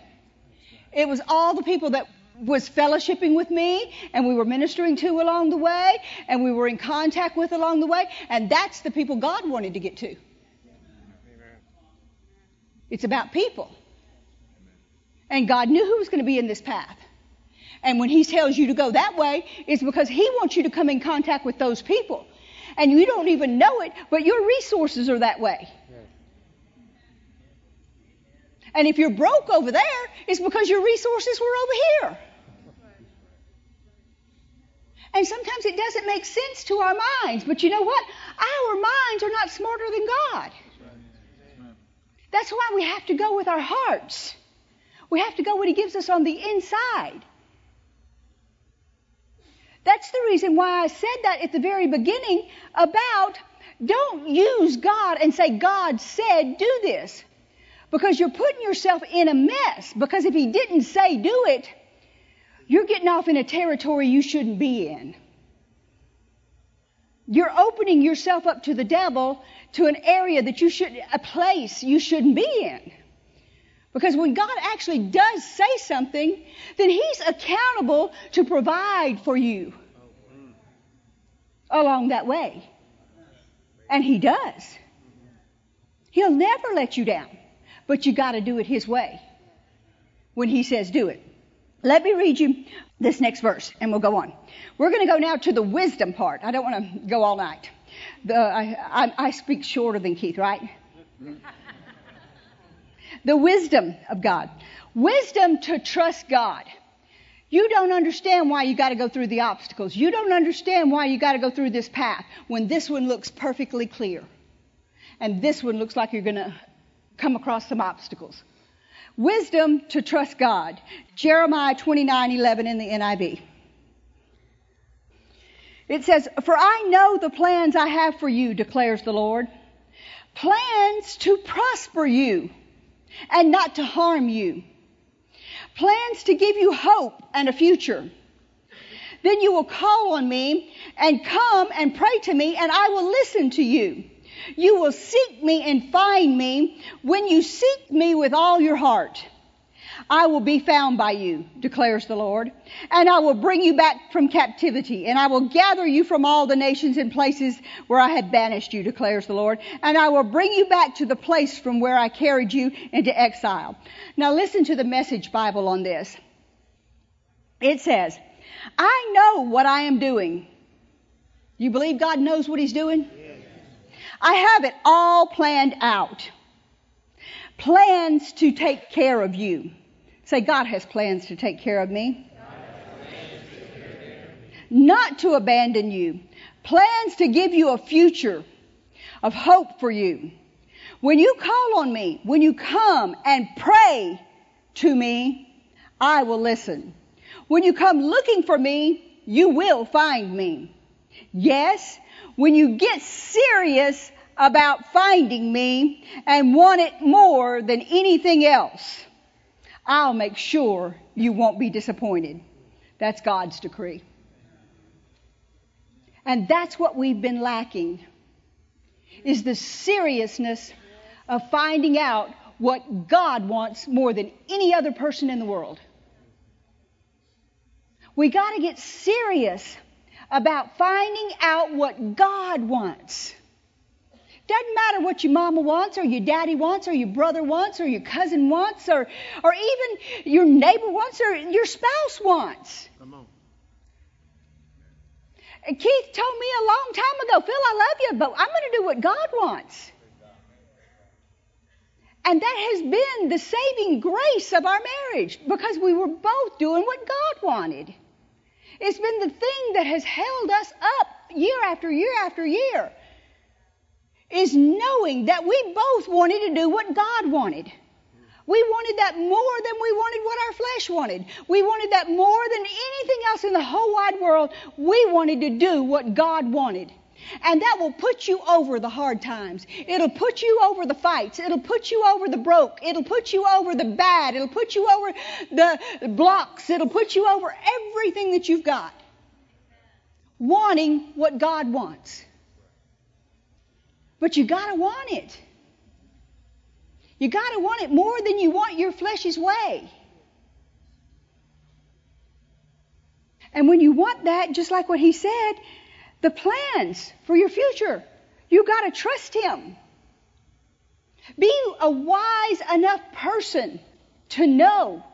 A: It was all the people that was fellowshipping with me and we were ministering to along the way and we were in contact with along the way. And that's the people God wanted to get to. It's about people. And God knew who was going to be in this path. And when He tells you to go that way, it's because He wants you to come in contact with those people. And you don't even know it, but your resources are that way. And if you're broke over there, it's because your resources were over here. And sometimes it doesn't make sense to our minds, but you know what? Our minds are not smarter than God. That's why we have to go with our hearts. We have to go with what He gives us on the inside. That's the reason why I said that at the very beginning about don't use God and say, God said do this. Because you're putting yourself in a mess. Because if He didn't say do it, you're getting off in a territory you shouldn't be in. You're opening yourself up to the devil to an area that you should, a place you shouldn't be in. Because when God actually does say something, then He's accountable to provide for you along that way. And He does. He'll never let you down, but you got to do it His way when He says do it. Let me read you this next verse and we'll go on. We're going to go now to the wisdom part. I don't want to go all night. The, I, I, I speak shorter than Keith, right? the wisdom of God. Wisdom to trust God. You don't understand why you got to go through the obstacles. You don't understand why you got to go through this path when this one looks perfectly clear. And this one looks like you're going to come across some obstacles. Wisdom to trust God. Jeremiah 29:11 in the NIV. It says, "For I know the plans I have for you," declares the Lord. Plans to prosper you and not to harm you. Plans to give you hope and a future. Then you will call on me and come and pray to me and I will listen to you. You will seek me and find me when you seek me with all your heart. I will be found by you, declares the Lord, and I will bring you back from captivity, and I will gather you from all the nations and places where I had banished you, declares the Lord, and I will bring you back to the place from where I carried you into exile. Now listen to the message Bible on this. It says, I know what I am doing. You believe God knows what He's doing? I have it all planned out. Plans to take care of you. Say, God has plans to take care of me. Not to abandon you. Plans to give you a future of hope for you. When you call on me, when you come and pray to me, I will listen. When you come looking for me, you will find me. Yes, when you get serious about finding me and want it more than anything else, I'll make sure you won't be disappointed. That's God's decree. And that's what we've been lacking is the seriousness of finding out what God wants more than any other person in the world. We got to get serious about finding out what God wants. Doesn't matter what your mama wants, or your daddy wants, or your brother wants, or your cousin wants, or, or even your neighbor wants, or your spouse wants. Come on. Keith told me a long time ago, Phil, I love you, but I'm going to do what God wants. And that has been the saving grace of our marriage because we were both doing what God wanted. It's been the thing that has held us up year after year after year is knowing that we both wanted to do what God wanted. We wanted that more than we wanted what our flesh wanted. We wanted that more than anything else in the whole wide world. We wanted to do what God wanted. And that will put you over the hard times. It'll put you over the fights. It'll put you over the broke. It'll put you over the bad. It'll put you over the blocks. It'll put you over everything that you've got. Wanting what God wants. But you gotta want it. You gotta want it more than you want your flesh's way. And when you want that, just like what he said, the plans for your future, you got to trust him. Be a wise enough person to know,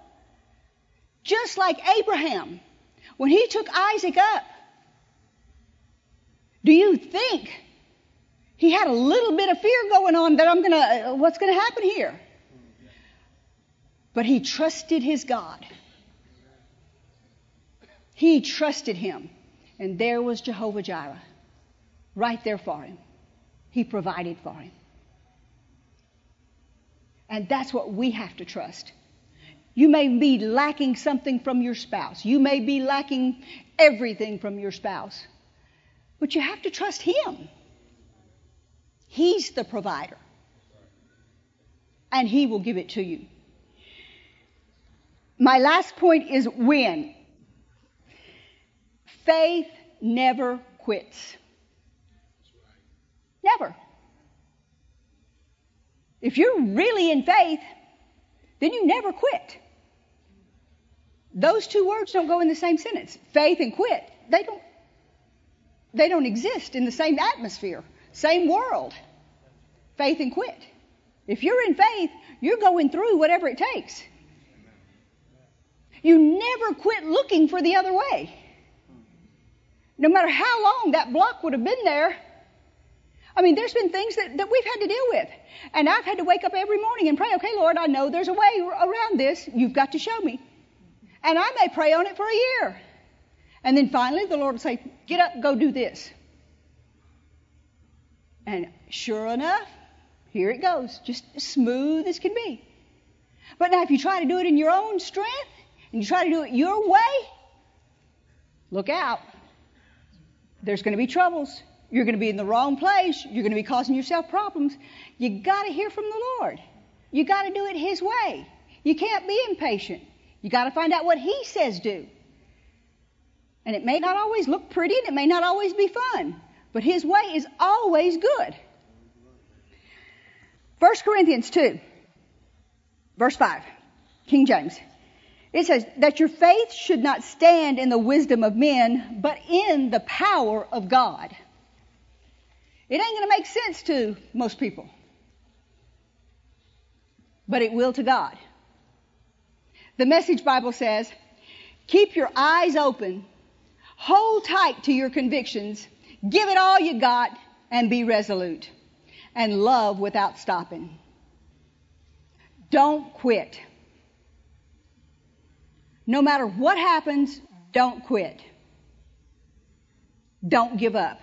A: just like Abraham, when he took Isaac up, do you think he had a little bit of fear going on that I'm going to, uh, what's going to happen here? But he trusted his God. He trusted him. And there was Jehovah Jireh, right there for him. He provided for him. And that's what we have to trust. You may be lacking something from your spouse. You may be lacking everything from your spouse. But you have to trust Him. He's the provider. And He will give it to you. My last point is when. Faith never quits. Never. If you're really in faith, then you never quit. Those two words don't go in the same sentence. Faith and quit. They don't they don't exist in the same atmosphere, same world. Faith and quit. If you're in faith, you're going through whatever it takes. You never quit looking for the other way. No matter how long that block would have been there. I mean, there's been things that, that we've had to deal with. And I've had to wake up every morning and pray, okay, Lord, I know there's a way around this. You've got to show me. And I may pray on it for a year. And then finally, the Lord will say, Get up, go do this. And sure enough, here it goes, just as smooth as can be. But now, if you try to do it in your own strength and you try to do it your way, look out. There's going to be troubles. You're going to be in the wrong place. You're going to be causing yourself problems. You got to hear from the Lord. You got to do it His way. You can't be impatient. You got to find out what He says do. And it may not always look pretty and it may not always be fun, but His way is always good. 1 Corinthians 2, verse 5, King James. It says that your faith should not stand in the wisdom of men, but in the power of God. It ain't going to make sense to most people, but it will to God. The Message Bible says, keep your eyes open Hold tight to your convictions. Give it all you got and be resolute. And love without stopping. Don't quit. No matter what happens, don't quit. Don't give up.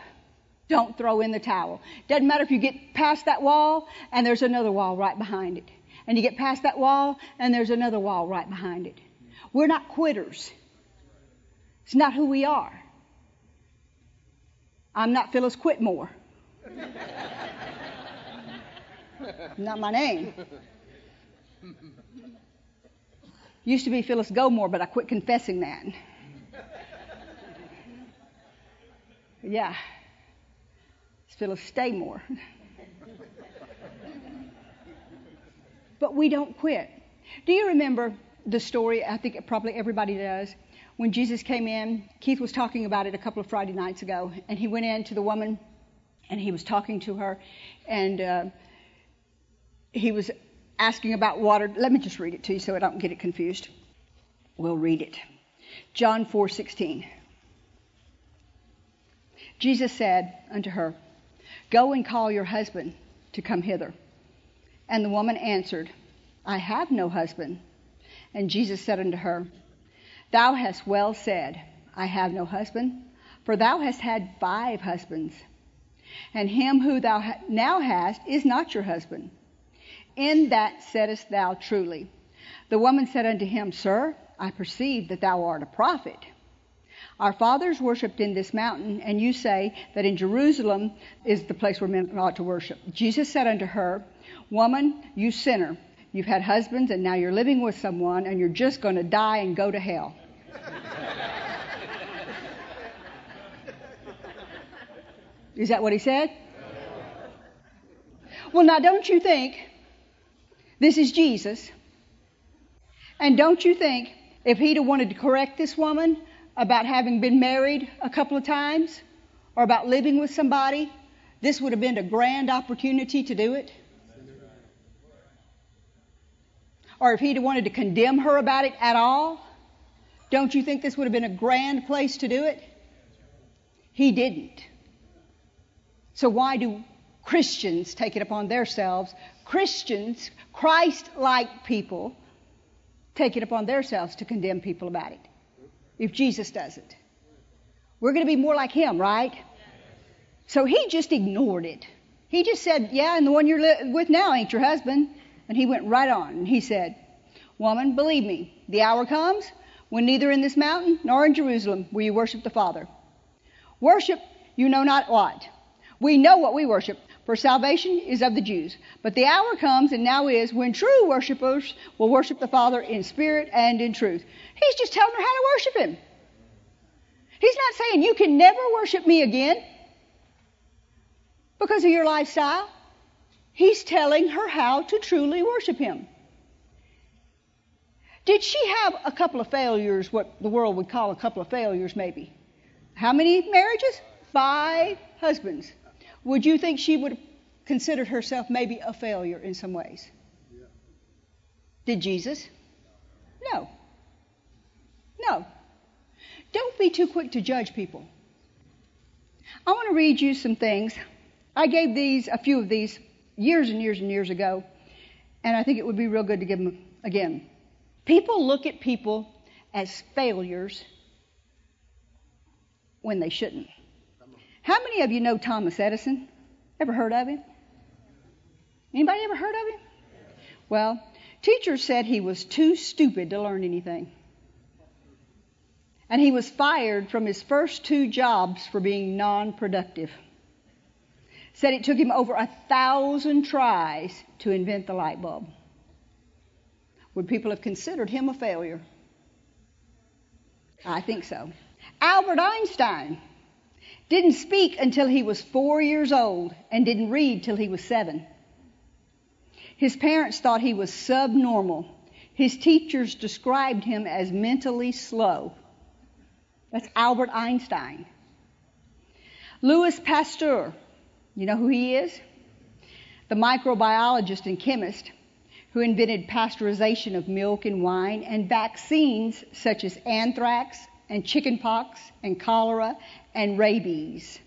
A: Don't throw in the towel. Doesn't matter if you get past that wall and there's another wall right behind it. And you get past that wall and there's another wall right behind it. We're not quitters. It's not who we are. I'm not Phyllis Quitmore. [laughs] not my name. Used to be Phyllis Gomore, but I quit confessing that. yeah. It's Phyllis Staymore. but we don't quit. Do you remember the story? I think probably everybody does when Jesus came in, Keith was talking about it a couple of Friday nights ago, and he went in to the woman and he was talking to her, and uh, he was asking about water. Let me just read it to you so I don't get it confused. We'll read it. John 4:16. Jesus said unto her, Go and call your husband to come hither. And the woman answered, I have no husband. And Jesus said unto her, Thou hast well said, I have no husband, for thou hast had five husbands, and him who thou now hast is not your husband. In that saidst thou truly. The woman said unto him, Sir, I perceive that thou art a prophet. Our fathers worshipped in this mountain, and you say that in Jerusalem is the place where men ought to worship. Jesus said unto her, Woman, you sinner, you've had husbands, and now you're living with someone, and you're just going to die and go to hell. Is that what he said? Well, now, don't you think this is Jesus? And don't you think if he'd have wanted to correct this woman, about having been married a couple of times or about living with somebody, this would have been a grand opportunity to do it? Or if he'd have wanted to condemn her about it at all, don't you think this would have been a grand place to do it? He didn't. So why do Christians take it upon themselves? Christians, Christ like people, take it upon themselves to condemn people about it. If Jesus doesn't. we're going to be more like him, right? So he just ignored it. He just said, Yeah, and the one you're li- with now ain't your husband. And he went right on and he said, Woman, believe me, the hour comes when neither in this mountain nor in Jerusalem will you worship the Father. Worship you know not what. We know what we worship, for salvation is of the Jews. But the hour comes, and now is, when true worshippers will worship the Father in spirit and in truth. He's just telling her how to worship Him. He's not saying you can never worship me again because of your lifestyle. He's telling her how to truly worship Him. Did she have a couple of failures, what the world would call a couple of failures, maybe? How many marriages? Five husbands. Would you think she would have considered herself maybe a failure in some ways? Did Jesus? No. No. Don't be too quick to judge people. I want to read you some things. I gave these, a few of these, years and years and years ago, and I think it would be real good to give them again. People look at people as failures when they shouldn't. How many of you know Thomas Edison? Ever heard of him? Anybody ever heard of him? Well, teachers said he was too stupid to learn anything. And he was fired from his first two jobs for being non productive. Said it took him over a thousand tries to invent the light bulb. Would people have considered him a failure? I think so. Albert Einstein didn't speak until he was four years old and didn't read till he was seven. His parents thought he was subnormal. His teachers described him as mentally slow. That's Albert Einstein. Louis Pasteur, you know who he is? The microbiologist and chemist who invented pasteurization of milk and wine and vaccines such as anthrax and chickenpox and cholera and rabies.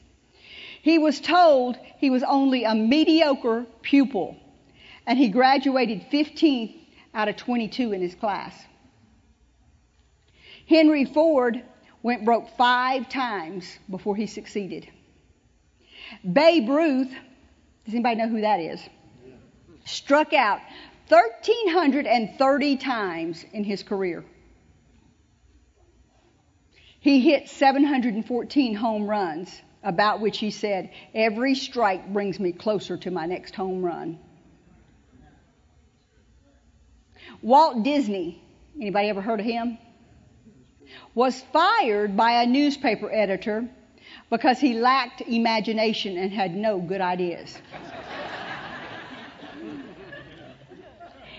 A: He was told he was only a mediocre pupil and he graduated 15th out of 22 in his class. Henry Ford went broke five times before he succeeded. Babe Ruth, does anybody know who that is? Struck out 1,330 times in his career. He hit 714 home runs, about which he said, Every strike brings me closer to my next home run. Walt Disney, anybody ever heard of him? Was fired by a newspaper editor because he lacked imagination and had no good ideas.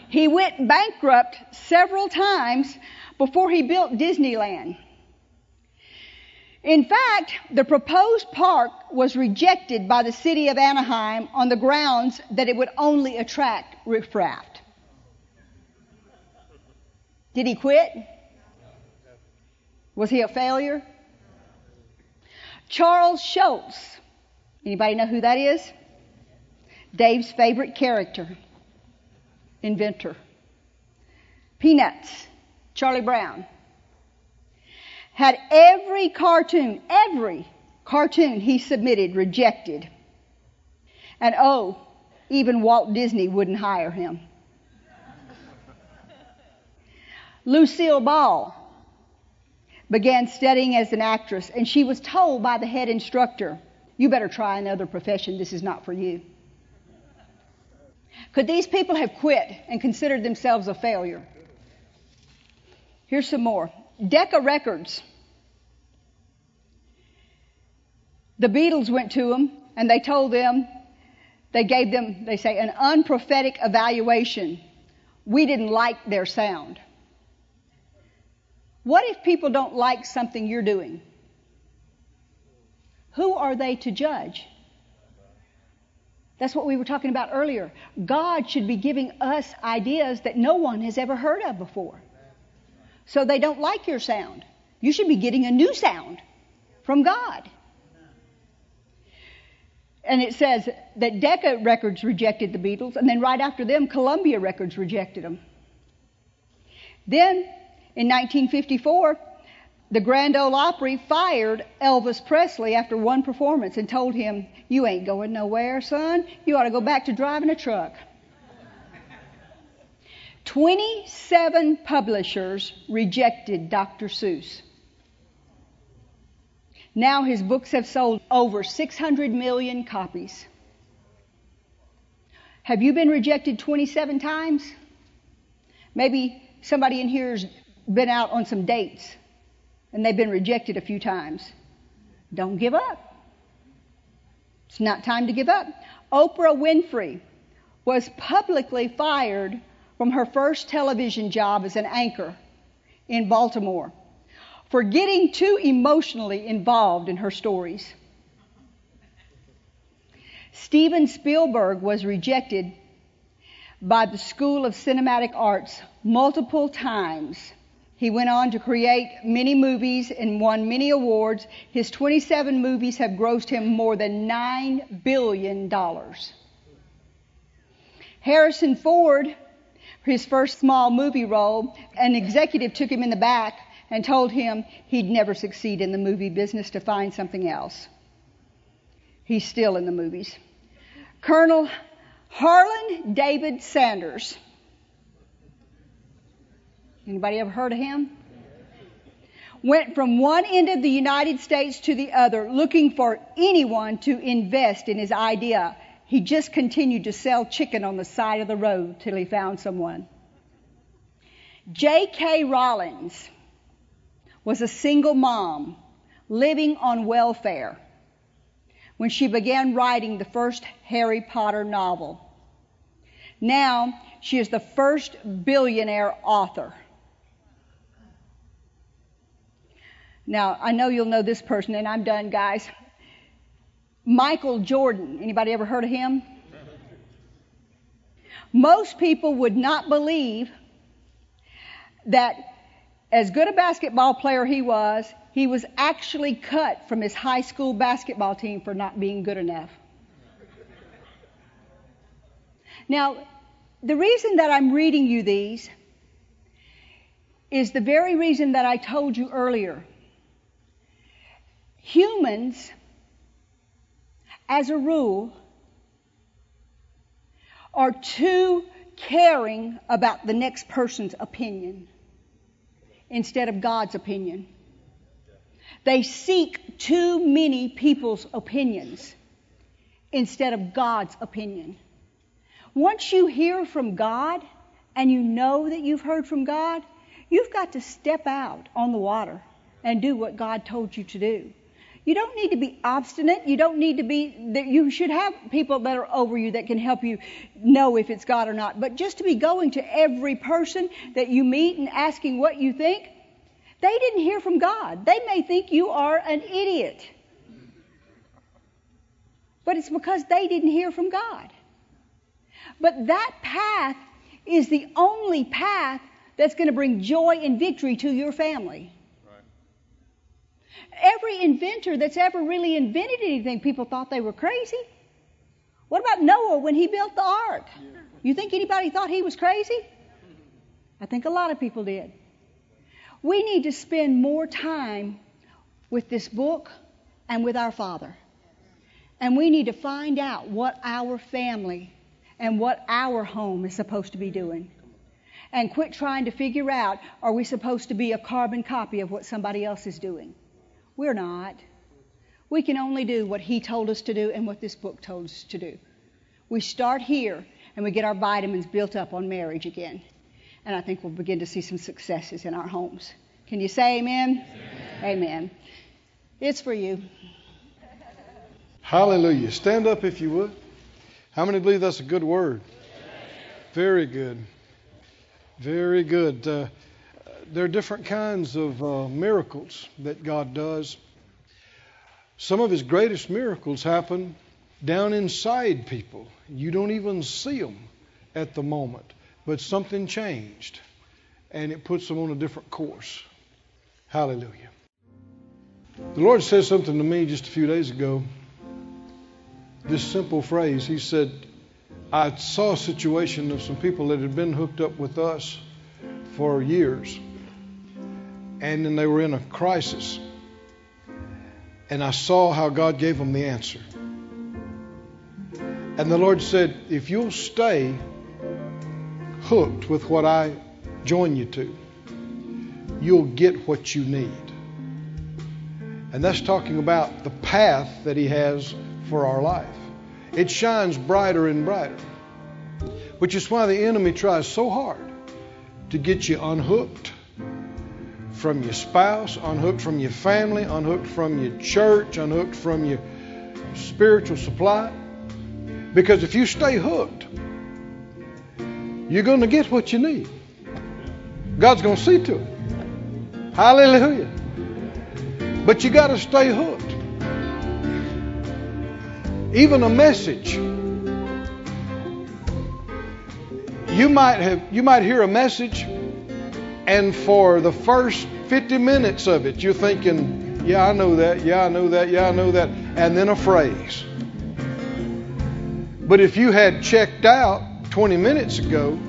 A: He went bankrupt several times before he built Disneyland. In fact, the proposed park was rejected by the city of Anaheim on the grounds that it would only attract riffraff. Did he quit? Was he a failure? Charles Schulz. Anybody know who that is? Dave's favorite character inventor. Peanuts, Charlie Brown. Had every cartoon, every cartoon he submitted rejected. And oh, even Walt Disney wouldn't hire him. Lucille Ball began studying as an actress, and she was told by the head instructor, You better try another profession. This is not for you. Could these people have quit and considered themselves a failure? Here's some more Decca Records. The Beatles went to them and they told them, they gave them, they say, an unprophetic evaluation. We didn't like their sound. What if people don't like something you're doing? Who are they to judge? That's what we were talking about earlier. God should be giving us ideas that no one has ever heard of before. So they don't like your sound. You should be getting a new sound from God. And it says that Decca Records rejected the Beatles, and then right after them, Columbia Records rejected them. Then, in 1954, the Grand Ole Opry fired Elvis Presley after one performance and told him, You ain't going nowhere, son. You ought to go back to driving a truck. 27 publishers rejected Dr. Seuss. Now his books have sold over 600 million copies. Have you been rejected 27 times? Maybe somebody in here's been out on some dates and they've been rejected a few times. Don't give up. It's not time to give up. Oprah Winfrey was publicly fired from her first television job as an anchor in Baltimore for getting too emotionally involved in her stories. Steven Spielberg was rejected by the School of Cinematic Arts multiple times. He went on to create many movies and won many awards. His 27 movies have grossed him more than $9 billion. Harrison Ford, his first small movie role, an executive took him in the back and told him he'd never succeed in the movie business to find something else. He's still in the movies. Colonel Harlan David Sanders. Anybody ever heard of him? Went from one end of the United States to the other looking for anyone to invest in his idea. He just continued to sell chicken on the side of the road till he found someone. J.K. Rowlings was a single mom living on welfare when she began writing the first Harry Potter novel. Now she is the first billionaire author. Now, I know you'll know this person, and I'm done, guys. Michael Jordan. Anybody ever heard of him? Most people would not believe that as good a basketball player he was, he was actually cut from his high school basketball team for not being good enough. Now, the reason that I'm reading you these is the very reason that I told you earlier. Humans, as a rule, are too caring about the next person's opinion instead of God's opinion. They seek too many people's opinions instead of God's opinion. Once you hear from God and you know that you've heard from God, you've got to step out on the water and do what God told you to do. You don't need to be obstinate. You don't need to be, you should have people that are over you that can help you know if it's God or not. But just to be going to every person that you meet and asking what you think, they didn't hear from God. They may think you are an idiot. But it's because they didn't hear from God. But that path is the only path that's going to bring joy and victory to your family. Every inventor that's ever really invented anything, people thought they were crazy. What about Noah when he built the ark? You think anybody thought he was crazy? I think a lot of people did. We need to spend more time with this book and with our Father. And we need to find out what our family and what our home is supposed to be doing. And quit trying to figure out are we supposed to be a carbon copy of what somebody else is doing? We're not. We can only do what He told us to do and what this book told us to do. We start here and we get our vitamins built up on marriage again. And I think we'll begin to see some successes in our homes. Can you say amen? Amen. amen. It's for you.
B: Hallelujah. Stand up if you would. How many believe that's a good word? Very good. Very good. Uh, there are different kinds of uh, miracles that God does. Some of His greatest miracles happen down inside people. You don't even see them at the moment, but something changed and it puts them on a different course. Hallelujah. The Lord said something to me just a few days ago. This simple phrase. He said, I saw a situation of some people that had been hooked up with us for years, and then they were in a crisis. And I saw how God gave them the answer. And the Lord said, If you'll stay hooked with what I join you to, you'll get what you need. And that's talking about the path that He has for our life. It shines brighter and brighter, which is why the enemy tries so hard to get you unhooked from your spouse, unhooked from your family, unhooked from your church, unhooked from your spiritual supply. Because if you stay hooked, you're going to get what you need. God's going to see to it. Hallelujah. But you got to stay hooked. Even a message. You might have you might hear a message and for the first 50 minutes of it you're thinking, yeah, I know that. Yeah, I know that. Yeah, I know that. And then a phrase. But if you had checked out 20 minutes ago,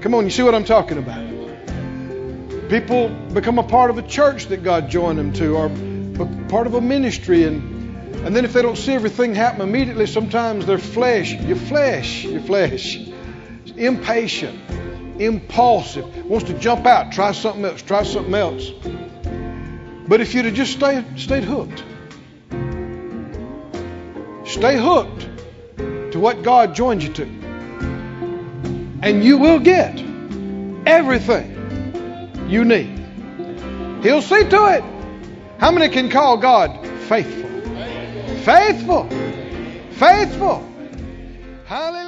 B: come on, you see what I'm talking about? People become a part of a church that God joined them to, or part of a ministry, and and then if they don't see everything happen immediately, sometimes their flesh, your flesh, your flesh, impatient, impulsive, wants to jump out, try something else, try something else. But if you'd have just stayed, stayed hooked, stay hooked to what God joined you to, and you will get everything you need. He'll see to it. How many can call God faithful? Faithful. Faithful. Hallelujah.